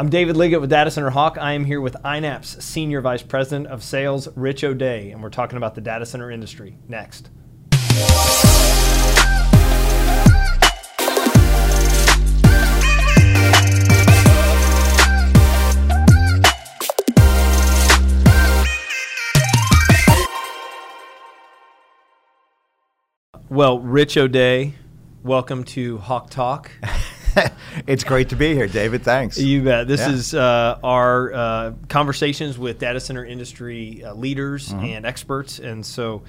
I'm David Liggitt with Data Center Hawk. I am here with INAP's Senior Vice President of Sales, Rich O'Dea, and we're talking about the data center industry next. Well, Rich O'Dea, welcome to Hawk Talk. it's great to be here, David. Thanks. You bet. This yeah. is uh, our uh, conversations with data center industry uh, leaders mm-hmm. and experts, and so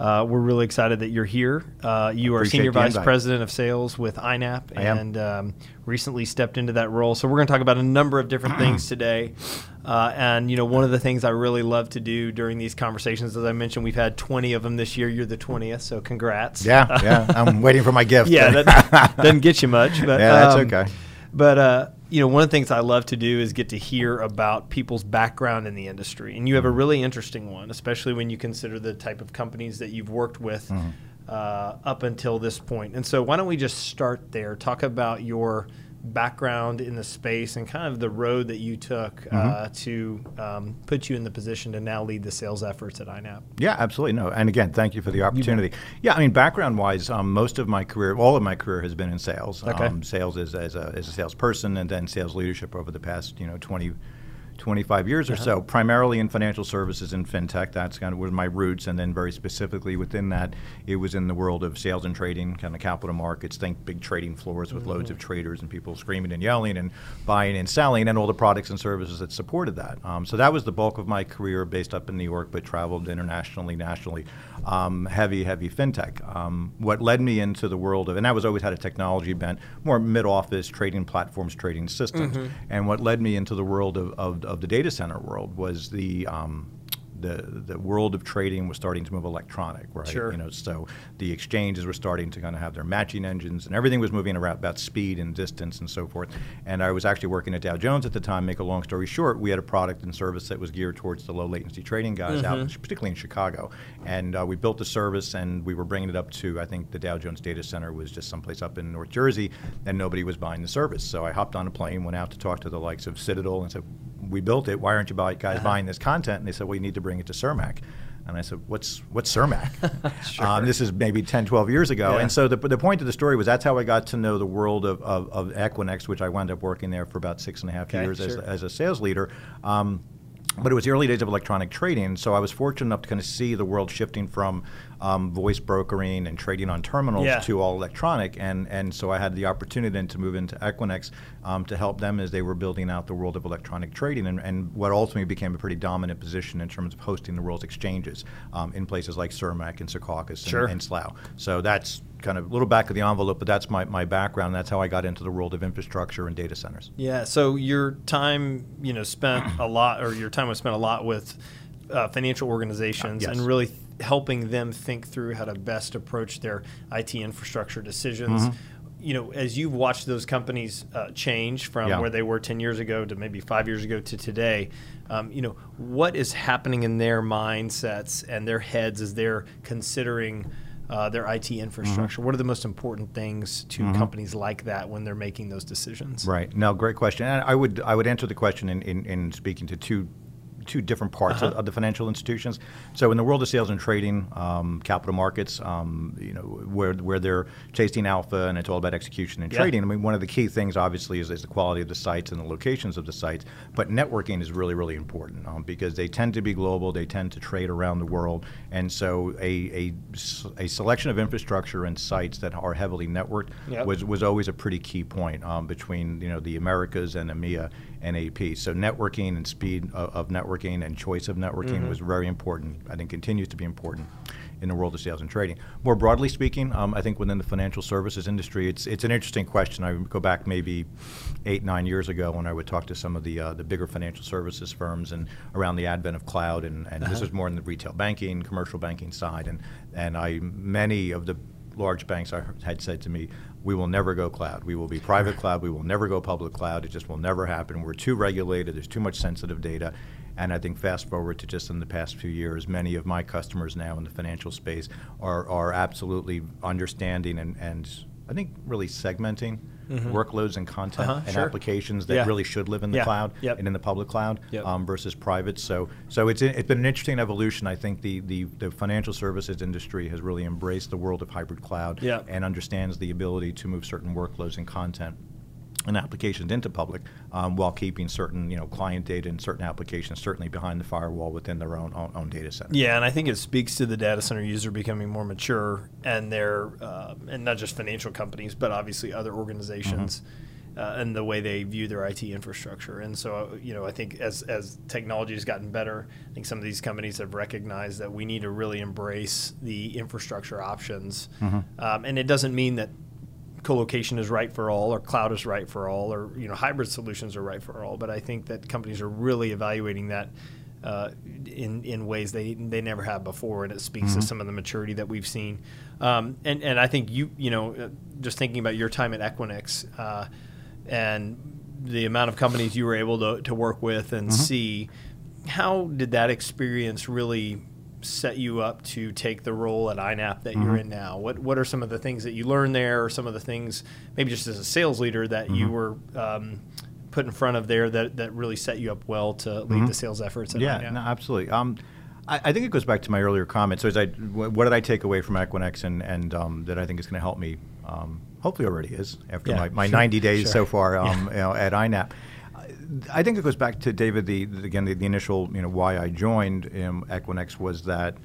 uh, we're really excited that you're here. Uh, you are Appreciate senior vice president of sales with INAP, and um, recently stepped into that role. So we're going to talk about a number of different things today. Uh, and you know, one of the things I really love to do during these conversations, as I mentioned, we've had 20 of them this year. You're the 20th, so congrats. Yeah, yeah. I'm waiting for my gift. yeah, that doesn't get you much, but yeah, that's um, okay. But uh, you know, one of the things I love to do is get to hear about people's background in the industry. And you have a mm-hmm. really interesting one, especially when you consider the type of companies that you've worked with mm-hmm. uh, up until this point. And so, why don't we just start there? Talk about your background in the space and kind of the road that you took uh, mm-hmm. uh, to um, put you in the position to now lead the sales efforts at INAP. Yeah, absolutely. No, and again, thank you for the opportunity. Yeah, I mean, background-wise, um, most of my career, all of my career has been in sales. Okay. Um, sales as, as, a, as a salesperson and then sales leadership over the past, you know, 20 25 years uh-huh. or so, primarily in financial services and fintech. That's kind of where my roots, and then very specifically within that, it was in the world of sales and trading, kind of capital markets. Think big trading floors with mm-hmm. loads of traders and people screaming and yelling and buying and selling, and all the products and services that supported that. Um, so that was the bulk of my career, based up in New York, but traveled internationally, nationally. Um, heavy, heavy fintech. Um, what led me into the world of, and I was always had a technology bent, more mid office trading platforms, trading systems. Mm-hmm. And what led me into the world of, of of the data center world was the um, the the world of trading was starting to move electronic, right? Sure. You know, so the exchanges were starting to kind of have their matching engines, and everything was moving around about speed and distance and so forth. And I was actually working at Dow Jones at the time. Make a long story short, we had a product and service that was geared towards the low latency trading guys mm-hmm. out, particularly in Chicago. And uh, we built the service, and we were bringing it up to I think the Dow Jones data center was just someplace up in North Jersey, and nobody was buying the service. So I hopped on a plane, went out to talk to the likes of Citadel, and said, "We built it. Why aren't you guys uh-huh. buying this content?" And they said, "Well, you need to bring it to Cermak." And I said, what's, what's Cermak? sure. um, this is maybe 10, 12 years ago. Yeah. And so the, the point of the story was that's how I got to know the world of, of, of Equinix, which I wound up working there for about six and a half okay, years sure. as, as a sales leader. Um, but it was the early days of electronic trading, so I was fortunate enough to kind of see the world shifting from um, voice brokering and trading on terminals yeah. to all electronic, and and so I had the opportunity then to move into Equinix um, to help them as they were building out the world of electronic trading, and, and what ultimately became a pretty dominant position in terms of hosting the world's exchanges um, in places like Cermak and Secaucus sure. and, and Slough. So that's kind of a little back of the envelope, but that's my, my background. That's how I got into the world of infrastructure and data centers. Yeah. So your time, you know, spent a lot, or your time was spent a lot with uh, financial organizations uh, yes. and really th- helping them think through how to best approach their IT infrastructure decisions. Mm-hmm. You know, as you've watched those companies uh, change from yeah. where they were 10 years ago to maybe five years ago to today, um, you know, what is happening in their mindsets and their heads as they're considering – uh, their IT infrastructure? Mm-hmm. What are the most important things to mm-hmm. companies like that when they're making those decisions? Right. No, great question. And I would I would answer the question in, in, in speaking to two two different parts uh-huh. of, of, the financial institutions. So in the world of sales and trading, um, capital markets, um, you know, where where they're chasing alpha and it's all about execution and yeah. trading. I mean, one of the key things obviously is, is, the quality of the sites and the locations of the sites, but networking is really really important um, because they tend to be global. They tend to trade around the world, and so a, a, a selection of infrastructure and sites that are heavily networked yep. was was always a pretty key point um, between you know the Americas and EMEA and AP. So networking and speed of, of networking and choice of networking mm-hmm. was very important. I think continues to be important in the world of sales and trading. More broadly speaking, um, I think within the financial services industry, it's it's an interesting question. I go back maybe eight nine years ago when I would talk to some of the uh, the bigger financial services firms and around the advent of cloud, and, and uh-huh. this is more in the retail banking, commercial banking side, and and I many of the large banks I had said to me, we will never go cloud. We will be private cloud. We will never go public cloud. It just will never happen. We're too regulated. There's too much sensitive data. And I think fast forward to just in the past few years, many of my customers now in the financial space are, are absolutely understanding and, and I think really segmenting workloads and content Uh-huh, and sure. applications that Yeah. really should live in the Yeah. cloud Yep. and in the public cloud Yep. um, versus private. So, so it's it's been an interesting evolution. I think the, the, the financial services industry has really embraced the world of hybrid cloud Yep. and understands the ability to move certain workloads and content and applications into public um, while keeping certain you know client data and certain applications certainly behind the firewall within their own own, own data center. Yeah, and I think it speaks to the data center user becoming more mature, and their uh, and not just financial companies, but obviously other organizations, uh, and the way they view their IT infrastructure. And so, you know, I think as as technology has gotten better, I think some of these companies have recognized that we need to really embrace the infrastructure options, um, and it doesn't mean that co-location is right for all or cloud is right for all or you know hybrid solutions are right for all but i think that companies are really evaluating that uh, in in ways they they never have before and it speaks to some of the maturity that we've seen. Um, and and i think you you know uh, just thinking about your time at equinix uh, and the amount of companies you were able to, to work with and see how did that experience really set you up to take the role at INAP that you're in now? What what are some of the things that you learned there, or some of the things maybe just as a sales leader that you were um, put in front of there that, that really set you up well to lead the sales efforts at Yeah, INAP? no, absolutely. Um, I, I think it goes back to my earlier comment. So, as I, what did I take away from Equinix, and, and um, that I think is going to help me? Um, hopefully, already is after Yeah, my, my sure, 90 days sure. so far um, you know, at INAP. I think it goes back to David. The, the again the, the initial you know why I joined um, Equinix was that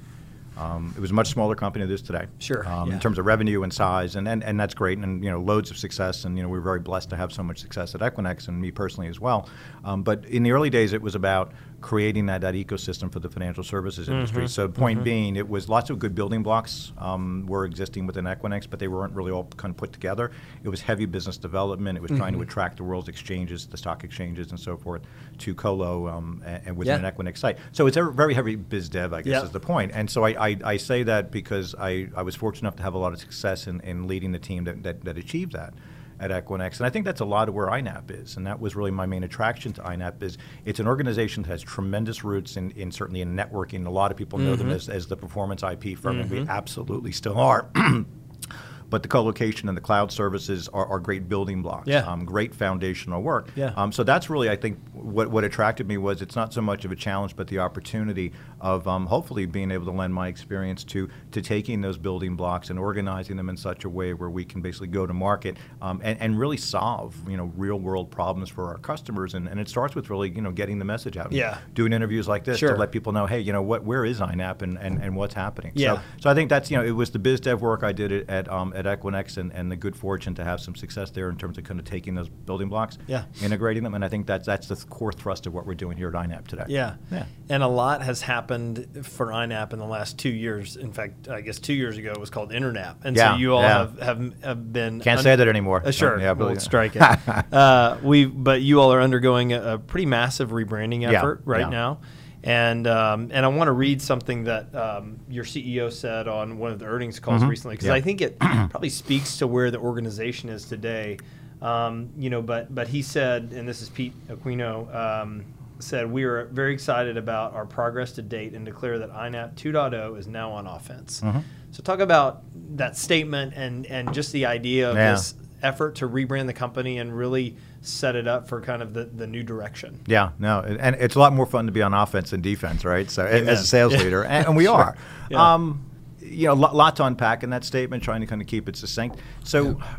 um, it was a much smaller company than it is today. Sure, Um, yeah. In terms of revenue and size, and, and, and that's great, and you know loads of success, and you know we're very blessed to have so much success at Equinix, and me personally as well. Um, but in the early days, it was about creating that, that ecosystem for the financial services industry. So point being, it was lots of good building blocks um, were existing within Equinix, but they weren't really all kind of put together. It was heavy business development. It was trying to attract the world's exchanges, the stock exchanges, and so forth, to Colo um, and, and within Yeah. an Equinix site. So it's a very heavy biz dev, I guess, Yeah. is the point. And so I, I, I say that because I, I was fortunate enough to have a lot of success in, in leading the team that, that, that achieved that at Equinix. And I think that's a lot of where INAP is. And that was really my main attraction to INAP is it's an organization that has tremendous roots in, in certainly in networking. A lot of people know them mm-hmm. as, as the performance IP firm, and we mm-hmm. absolutely still are. But the co-location and the cloud services are, are great building blocks. Yeah. Um, great foundational work. Yeah. Um, so that's really, I think, what, what attracted me was it's not so much of a challenge, but the opportunity of um, hopefully being able to lend my experience to to taking those building blocks and organizing them in such a way where we can basically go to market um, and, and really solve you know real world problems for our customers. And, and it starts with really you know getting the message out. Yeah. Doing interviews like this Sure. to let people know, hey, you know what, where is INAP and, and, and what's happening. Yeah. So, so I think that's you know it was the biz dev work I did at um, at Equinix and, and the good fortune to have some success there in terms of kind of taking those building blocks, Yeah. integrating them, and I think that's that's the core thrust of what we're doing here at INAP today. Yeah. Yeah. And a lot has happened for INAP in the last two years. In fact, I guess two years ago it was called InterNAP. And Yeah, so you all yeah. have, have, have been. Can't say that anymore. Uh, sure. Yeah, we'll but- strike it. uh, we, but you all are undergoing a, a pretty massive rebranding Yeah, effort right yeah. now. And um, and I want to read something that um, your CEO said on one of the earnings calls recently because Mm-hmm. Yeah. I think it probably speaks to where the organization is today. Um, you know, but but he said, and this is Pete Aquino, um, said we are very excited about our progress to date and declare that INAP 2.0 is now on offense. Mm-hmm. So talk about that statement and and just the idea of Yeah. this effort to rebrand the company and really set it up for kind of the, the new direction. Yeah, no, and it's a lot more fun to be on offense than defense, right? So Amen. as a sales Yeah. leader, and, and we Sure. are. Yeah. Um, you know, a lot, lot to unpack in that statement, trying to kind of keep it succinct. So, yeah,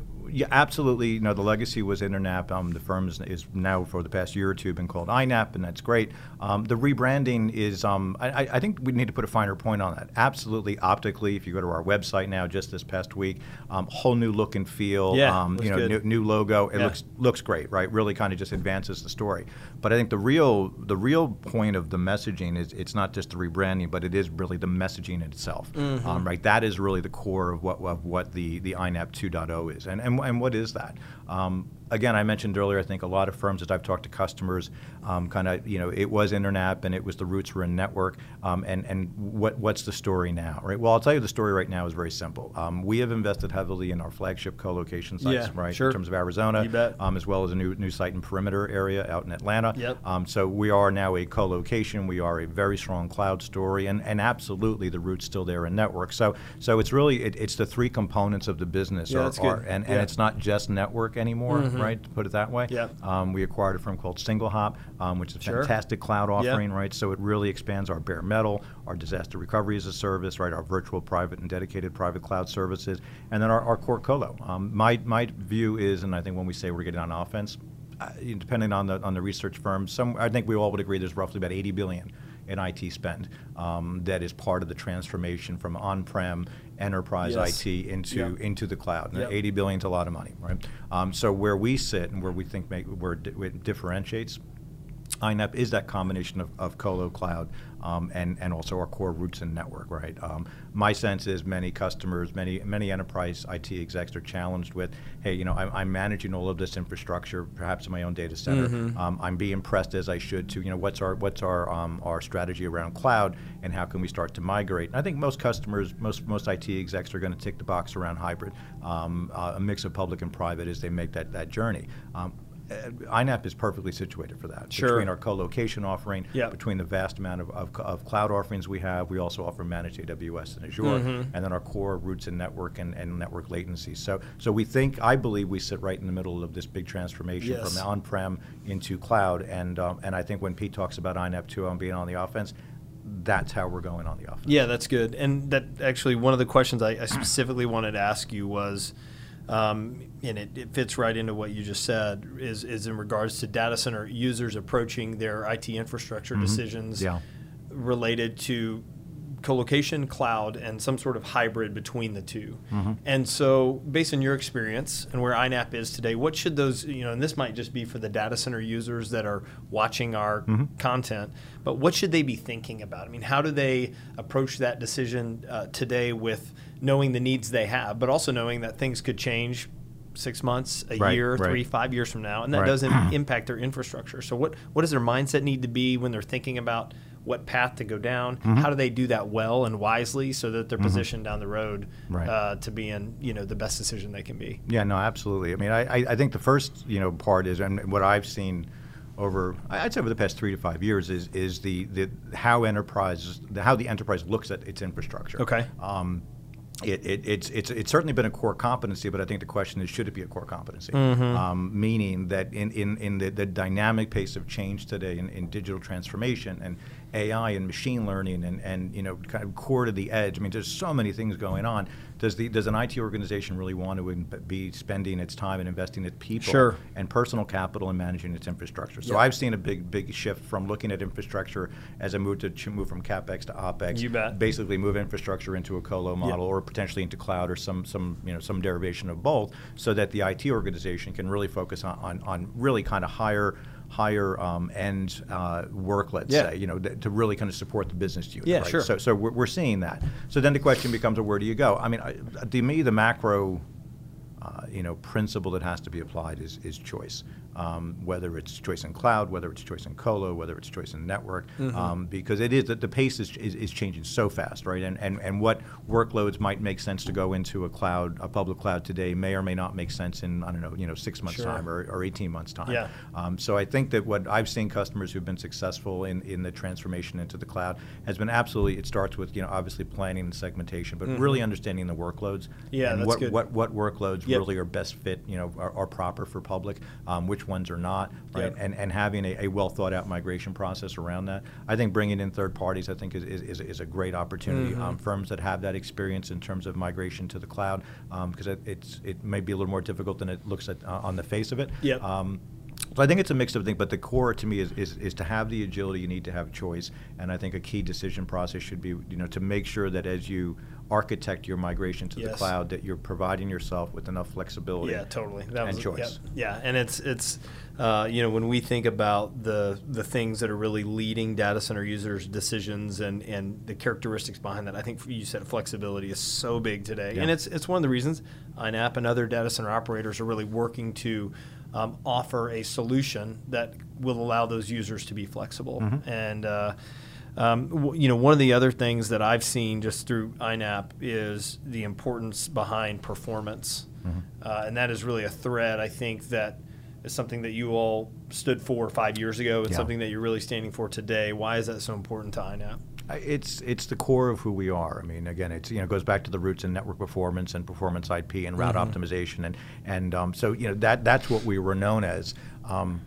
absolutely. You know, the legacy was Internap. Um, the firm is, is now for the past year or two been called INAP, and that's great. Um, the rebranding is. Um, I, I- think we need to put a finer point on that. Absolutely, optically, if you go to our website now, just this past week, um, whole new look and feel. Yeah, um, you know, new, new logo. It Yeah. looks looks great, right? Really kind of just advances the story. But I think the real the real point of the messaging is it's not just the rebranding, but it is really the messaging itself, Mm-hmm. um, right? That is really the core of what of what the the INAP 2.0 is, and and and what is that? Um, again, I mentioned earlier, I think a lot of firms that I've talked to customers, um, kind of, you know, it was InterNAP and it was the roots were in network. Um, and and what what's the story now, right? Well, I'll tell you the story right now is very simple. Um, we have invested heavily in our flagship co-location sites, Yeah, right? sure. In terms of Arizona, You bet. Um, as well as a new new site in Perimeter area out in Atlanta. Yep. Um, so we are now a co-location. We are a very strong cloud story, and, and absolutely the roots still there in network. So so it's really it, it's the three components of the business Yeah, are, are- and, and it's not just network anymore, right? To put it that way. Yeah. Um, we acquired a firm called SingleHop, um, which is a Sure. fantastic cloud offering, right? So it really expands our bare metal, our disaster recovery as a service, right? Our virtual private and dedicated private cloud services, and then our, our core colo. Um, my my view is, and I think when we say we're getting on offense, uh, depending on the on the research firm, some I think we all would agree there's roughly about 80 billion in IT spend um, that is part of the transformation from on-prem enterprise Yes. IT into Yep. into the cloud. And Yep. 80 billion is a lot of money, right? Um, so where we sit and where we think make, where it, where it differentiates. INAP is that combination of, of colo cloud um, and, and also our core roots and network, right? Um, my sense is many customers, many many enterprise IT execs are challenged with, hey, you know, I'm, I'm managing all of this infrastructure, perhaps in my own data center. Um, I'm being pressed as I should to, you know, what's our what's our um, our strategy around cloud and how can we start to migrate? And I think most customers, most most IT execs are going to tick the box around hybrid, um, uh, a mix of public and private as they make that that journey. Uh, INAP is perfectly situated for that. Sure. Between our co-location offering, Yep. between the vast amount of, of, of cloud offerings we have, we also offer managed AWS and Azure, Mm-hmm. and then our core roots and network and, and network latency. So, so we think, I believe, we sit right in the middle of this big transformation Yes. from on-prem into cloud. And um, and I think when Pete talks about INAP 2 on being on the offense, that's how we're going on the offense. Yeah, that's good. And that actually one of the questions I, I specifically wanted to ask you was, um, and it, it fits right into what you just said, is is in regards to data center users approaching their IT infrastructure decisions Yeah. related to co-location, cloud, and some sort of hybrid between the 2 And so, based on your experience and where INAP is today, what should those, you know, and this might just be for the data center users that are watching our content, but what should they be thinking about? I mean, how do they approach that decision uh, today with knowing the needs they have, but also knowing that things could change six months, a Right, year, right. three, five years from now, and that Right. doesn't impact their infrastructure. So, what what does their mindset need to be when they're thinking about what path to go down? Mm-hmm. How do they do that well and wisely so that they're positioned down the road uh, to be in you know the best decision they can be? Yeah, no, absolutely. I mean, I, I, I think the first you know part is, and what I've seen over, I'd say over the past three to five years, is is the, the how enterprise, the, how the enterprise looks at its infrastructure. Okay. Um, it, it, it's, it's, it's certainly been a core competency, but I think the question is, should it be a core competency? Mm-hmm. Um, meaning that in, in, in the, the dynamic pace of change today in, in digital transformation and AI and machine learning and, and you know kind of core to the edge. I mean, there's so many things going on. Does the does an IT organization really want to in- be spending its time and investing its people Sure. and personal capital in managing its infrastructure? So Yeah. I've seen a big big shift from looking at infrastructure as a move to ch- move from capex to opex. You bet. Basically, move infrastructure into a colo model or potentially into cloud or some some you know some derivation of both, so that the IT organization can really focus on on, on really kind of higher higher um, end uh, work, let's Yeah. say, you know, th- to really kind of support the business unit. Yeah, right? sure. So, so we're, we're seeing that. So then the question becomes, well, where do you go? I mean, I, to me, the macro, uh, you know, principle that has to be applied is, is choice. Um, whether it's choice in cloud, whether it's choice in colo, whether it's choice in network, Mm-hmm. um, because it is that the pace is, is, is changing so fast, right? And, and and what workloads might make sense to go into a cloud, a public cloud today, may or may not make sense in I don't know, you know, six months Sure. time or, or eighteen months time. Yeah. Um, so I think that what I've seen customers who've been successful in, in the transformation into the cloud has been absolutely. It starts with you know obviously planning and segmentation, but really understanding the workloads. Mm-hmm. Yeah, and that's what, good. what what workloads Yep. really are best fit. You know, are, are proper for public. Um, which ones are not. Right. Yep. And and having a, a well thought out migration process around that. I think bringing in third parties. I think is is, is, a great opportunity. Mm-hmm. Um, firms that have that experience in terms of migration to the cloud, because it, it's it may be a little more difficult than it looks at uh, on the face of it. Yep. Um, so I think it's a mix of things, but the core to me is, is, is to have the agility. You need to have choice, and I think a key decision process should be, you know, to make sure that as you architect your migration to the cloud, that you're providing yourself with enough flexibility. Yeah, totally. That and was, choice. Yeah, yeah, and it's it's uh, you know when we think about the the things that are really leading data center users' decisions and and the characteristics behind that, I think you said flexibility is so big today, Yeah. and it's it's one of the reasons INAP and other data center operators are really working to. Um, offer a solution that will allow those users to be flexible. Mm-hmm. And uh, um, w- you know, one of the other things that I've seen just through INAP is the importance behind performance, Mm-hmm. uh, and that is really a thread I think that is something that you all stood for five years ago. and Yeah. something that you're really standing for today. Why is that so important to INAP? It's it's the core of who we are. I mean, again, it's you know goes back to the roots in network performance and performance IP and route optimization, and and um, so you know that that's what we were known as, um,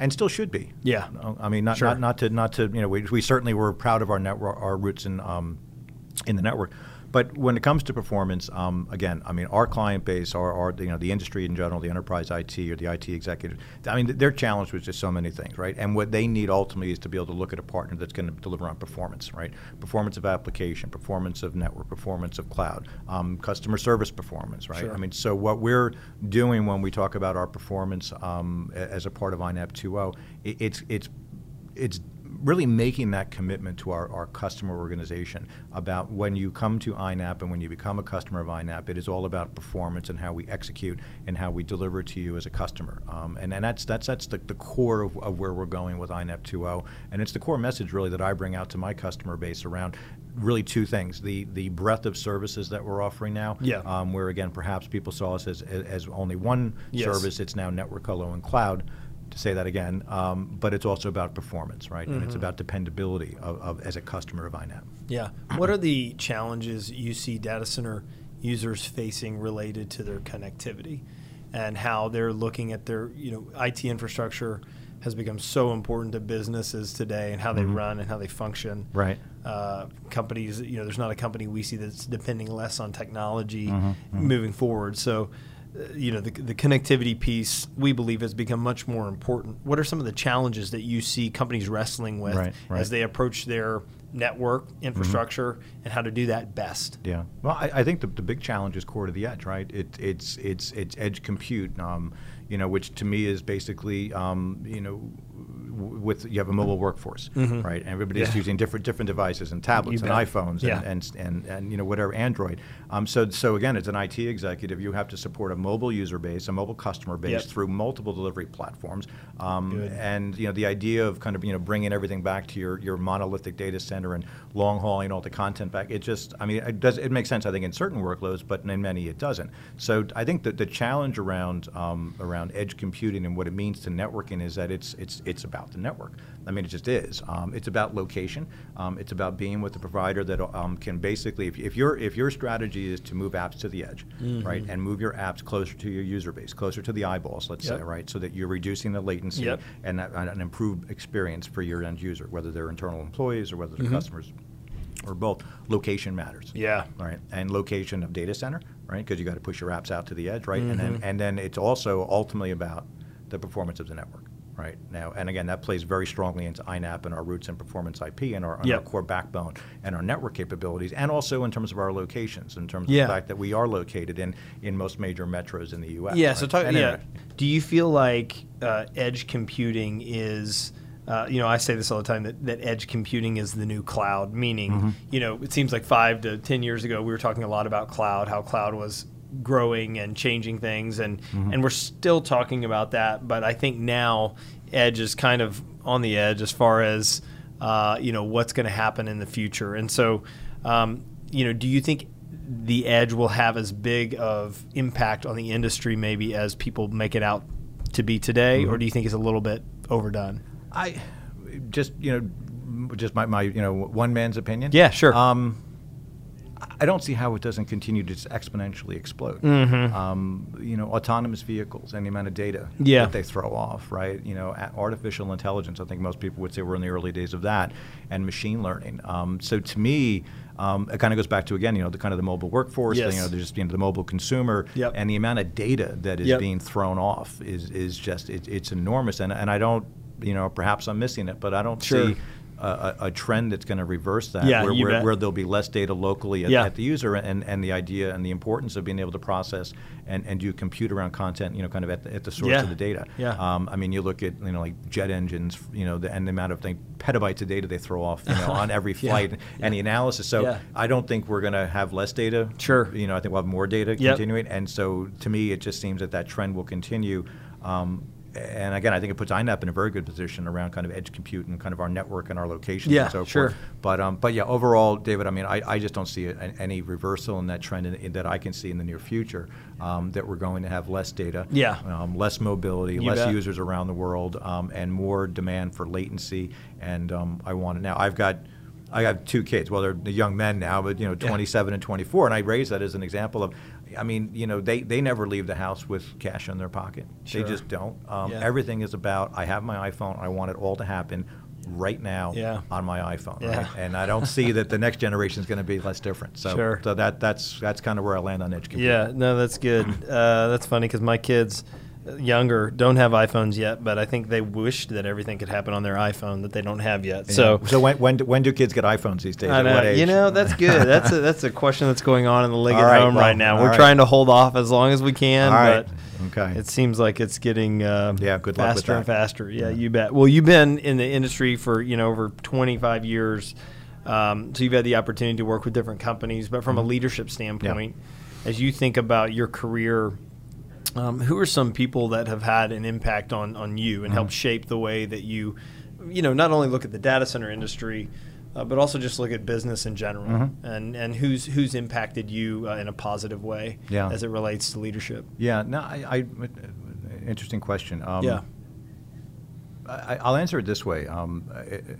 and still should be. Yeah. I mean, not, Sure. not not to not to you know we, we certainly were proud of our network our roots in um, in the network. But when it comes to performance, um, again, I mean, our client base, our, our you know the industry in general, the enterprise IT or the IT executive, I mean, their challenge was just so many things, right? And what they need ultimately is to be able to look at a partner that's going to deliver on performance, right? Performance of application, performance of network, performance of cloud, um, customer service performance, right? Sure. I mean, so what we're doing when we talk about our performance um, as a part of INAP 2.0, i- it's it's it's really making that commitment to our, our customer organization about when you come to INAP and when you become a customer of INAP, it is all about performance and how we execute and how we deliver to you as a customer. Um, and, and that's that's that's the, the core of, of where we're going with INAP 2.0. And it's the core message really that I bring out to my customer base around really two things. The the breadth of services that we're offering now, Yeah. um, where again perhaps people saw us as, as, as only one Yes. service, it's now network, colo, and cloud to say that again, um, but it's also about performance, right? And Mm-hmm. it's about dependability of, of as a customer of INAP. Yeah. What are the challenges you see data center users facing related to their connectivity and how they're looking at their, you know, IT infrastructure has become so important to businesses today and how they run and how they function. Mm-hmm. Right. Uh, companies, you know, there's not a company we see that's depending less on technology Mm-hmm. moving forward. So, you know, the, the connectivity piece we believe has become much more important. What are some of the challenges that you see companies wrestling with Right, right. as they approach their network infrastructure and how to do that best? Yeah. Well, I, I think the, the big challenge is core to the edge, right? It, it's it's it's edge compute, um, you know, which to me is basically, um, you know, with you have a mobile workforce, right? And everybody's Yeah. using different different devices and tablets and iPhones Yeah. and, and and and you know whatever Android. Um, so so again, as an IT executive, you have to support a mobile user base, a mobile customer base Yep. through multiple delivery platforms, um, and you know the idea of kind of you know bringing everything back to your, your monolithic data center and long hauling all the content back. It just I mean it does it makes sense I think in certain workloads, but in many it doesn't. So I think that the challenge around um, around edge computing and what it means to networking is that it's it's it's about the network. I mean it just is. Um, it's about location. Um, it's about being with the provider that um, can basically if, if your if your strategy is to move apps to the edge, right, and move your apps closer to your user base, closer to the eyeballs, let's Yep. say, right, so that you're reducing the latency Yep. and that, an improved experience for your end user, whether they're internal employees or whether Mm-hmm. they're customers or both. Location matters. Yeah. Right. And location of data center, right? Because you got to push your apps out to the edge, right? And Mm-hmm. then and then it's also ultimately about the performance of the network. Right now, and again, that plays very strongly into INAP and our roots in performance IP and our, and our core backbone and our network capabilities, and also in terms of our locations, in terms Yeah. of the fact that we are located in, in most major metros in the U.S. Yeah. right? So talk. And Yeah. Do you feel like uh, edge computing is? Uh, you know, I say this all the time that, that edge computing is the new cloud. Meaning, Mm-hmm. you know, it seems like five to ten years ago we were talking a lot about cloud, how cloud was growing and changing things, and Mm-hmm. and we're still talking about that. But I think now edge is kind of on the edge as far as uh, you know what's going to happen in the future. And so, um, you know, do you think the edge will have as big of impact on the industry maybe as people make it out to be today, Mm-hmm. or do you think it's a little bit overdone? I just you know just my, my you know one man's opinion. Yeah, sure. Um, I don't see how it doesn't continue to just exponentially explode. Mm-hmm. Um, you know, autonomous vehicles and the amount of data Yeah. that they throw off, right? You know, artificial intelligence. I think most people would say we're in the early days of that, and machine learning. Um, so to me. Um, it kind of goes back to again, you know, the kind of the mobile workforce, Yes. you know, there's just you know, the mobile consumer, Yep. and the amount of data that is Yep. being thrown off is is just it, it's enormous, and and I don't, you know, perhaps I'm missing it, but I don't Sure. see a, a, a trend that's going to reverse that, Yeah, where, where, where there'll be less data locally at, Yeah. at the user, and, and the idea and the importance of being able to process and, and do compute around content, you know, kind of at the, at the source Yeah. of the data. Yeah. Um, I mean, you look at you know like jet engines, you know, the, and the amount of thing, petabytes of data they throw off, you know, on every flight, and the analysis. So. I don't think we're going to have less data. Sure. You know, I think we'll have more data Yep. continuing, and so to me, it just seems that that trend will continue. Um, and again, I think it puts INAP in a very good position around kind of edge compute and kind of our network and our locations Yeah, and so sure. forth. But um, but yeah, overall, David, I mean, I, I just don't see a, any reversal in that trend in, in that I can see in the near future. Um, that we're going to have less data, Yeah. um, less mobility, You less bet. users around the world, um, and more demand for latency. And um, I want it now. I've got. I have two kids. Well, they're young men now, but you know, 27 and 24. And I raise that as an example of, I mean, you know, they, they never leave the house with cash in their pocket. Sure. They just don't. Um, Yeah. Everything is about. I have my iPhone. I want it all to happen right now Yeah. on my iPhone. Yeah. Right? And I don't see that the next generation is going to be less different. So, Sure. so that that's that's kind of where I land on edge computing. Yeah, no, that's good. Uh, that's funny because my kids, younger, don't have iPhones yet, but I think they wish that everything could happen on their iPhone that they don't have yet. So, so when, when do- when do kids get iPhones these days? Know, what age? you know, that's good. That's a, that's a question that's going on in the league All at right, home well, right now. We're right. trying to hold off as long as we can, All right. but Okay. it seems like it's getting uh, Yeah, good luck faster and faster. Yeah, you bet. Well, you've been in the industry for you know over 25 years, um, so you've had the opportunity to work with different companies. But from a leadership standpoint, as you think about your career, um, who are some people that have had an impact on on you and helped shape the way that you, you know, not only look at the data center industry. Uh, but also just look at business in general, Mm-hmm. and and who's who's impacted you uh, in a positive way Yeah. as it relates to leadership. Yeah, no, I, I interesting question. Um, Yeah. I, I'll answer it this way. Um,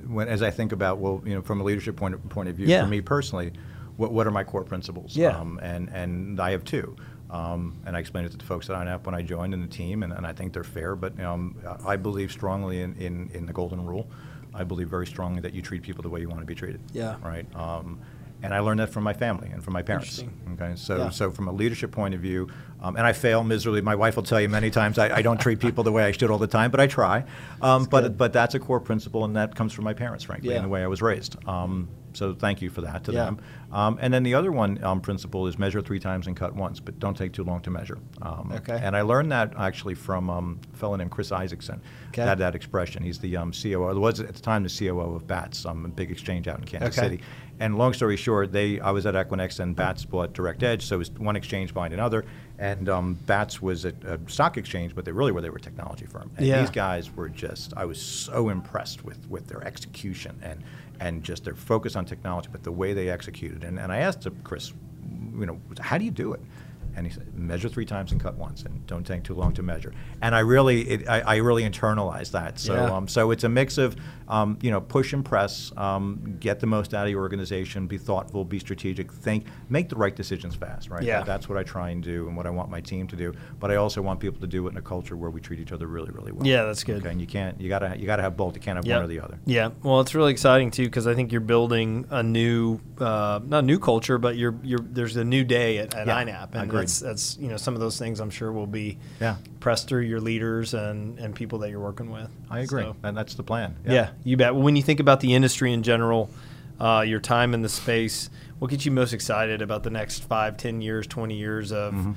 when, as I think about, well, you know, from a leadership point of, point of view, Yeah. for me personally, what, what are my core principles? Yeah. Um, and, and I have two. Um, and I explained it to the folks at INAP when I joined in the team, and, and I think they're fair. But um, I believe strongly in, in, in the golden rule. I believe very strongly that you treat people the way you want to be treated. Yeah. Right. Um, and I learned that from my family and from my parents. Okay. So Yeah. so from a leadership point of view, um, and I fail miserably. My wife will tell you many times I, I don't treat people the way I should all the time, but I try. Um, but good. but that's a core principle, and that comes from my parents, frankly, Yeah. and the way I was raised. Um, so thank you for that to Yeah. them. Um, and then the other one um, principle is measure three times and cut once, but don't take too long to measure. Um, Okay. And I learned that actually from um, a fellow named Chris Isaacson. Okay. Had that expression. He's the um, COO. Was at the time the COO of Bats, um, a big exchange out in Kansas Okay. City. And long story short, they I was at Equinix and Bats bought Direct Edge, so it was one exchange buying another. And um, Bats was a, a stock exchange, but they really were they were a technology firm. And Yeah. these guys were just I was so impressed with with their execution and and just their focus on technology, but the way they executed. And, and I asked Chris, you know, how do you do it? And he said, measure three times and cut once, and don't take too long to measure. And I really, it, I, I really internalized that. So, Yeah. um, so it's a mix of, um, you know, push and press, um, get the most out of your organization, be thoughtful, be strategic, think, make the right decisions fast. Right. Yeah. That's what I try and do, and what I want my team to do. But I also want people to do it in a culture where we treat each other really, really well. Yeah, that's good. Okay, and you can't, you gotta, you gotta have both. You can't have Yep. one or the other. Yeah, well, it's really exciting too because I think you're building a new, uh, not new culture, but you're, you're there's a new day at, at Yeah, INAP, and agreed. that's that's you know some of those things I'm sure will be Yeah. pressed through your leaders and and people that you're working with. I agree, So, and that's the plan. yeah. You bet. When you think about the industry in general, uh, your time in the space, what gets you most excited about the next five, ten years, twenty years of Mm-hmm.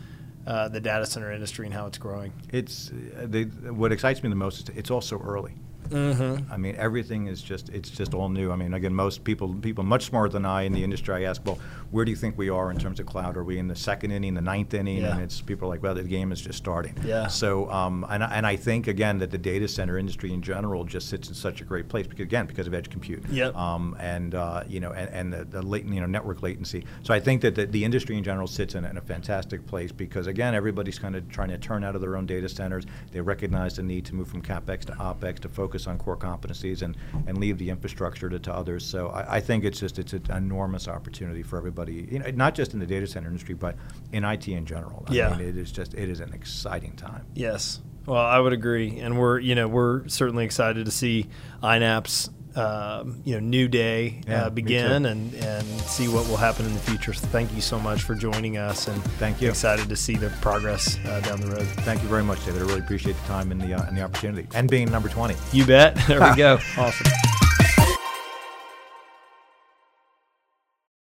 uh, the data center industry and how it's growing? It's uh, the, what excites me the most is it's also early. Mm-hmm. I mean, everything is just it's just all new. I mean, again, most people people much smarter than I in the industry. I ask, well, where do you think we are in terms of cloud? Are we in the second inning, the ninth inning? Yeah. And it's people are like, well, the game is just starting. Yeah. So, um, and I- and I think again that the data center industry in general just sits in such a great place because again because of edge compute. Yep. Um, and uh, you know, and, and the, the latent, you know, network latency. So I think that the, the industry in general sits in, in a fantastic place because again, everybody's kind of trying to turn out of their own data centers. They recognize the need to move from capex to opex to focus on core competencies and, and leave the infrastructure to, to others. So I, I think it's just it's an enormous opportunity for everybody. You know, not just in the data center industry, but in IT in general. I Yeah. mean, it is just it is an exciting time. Yes. Well, I would agree, and we're you know we're certainly excited to see INAP's um, you know new day Yeah, uh, begin and and see what will happen in the future. So thank you so much for joining us, and Thank you. Excited to see the progress uh, down the road. Thank you very much, David. I really appreciate the time and the uh, and the opportunity and being number 20. You bet. There we go. Awesome.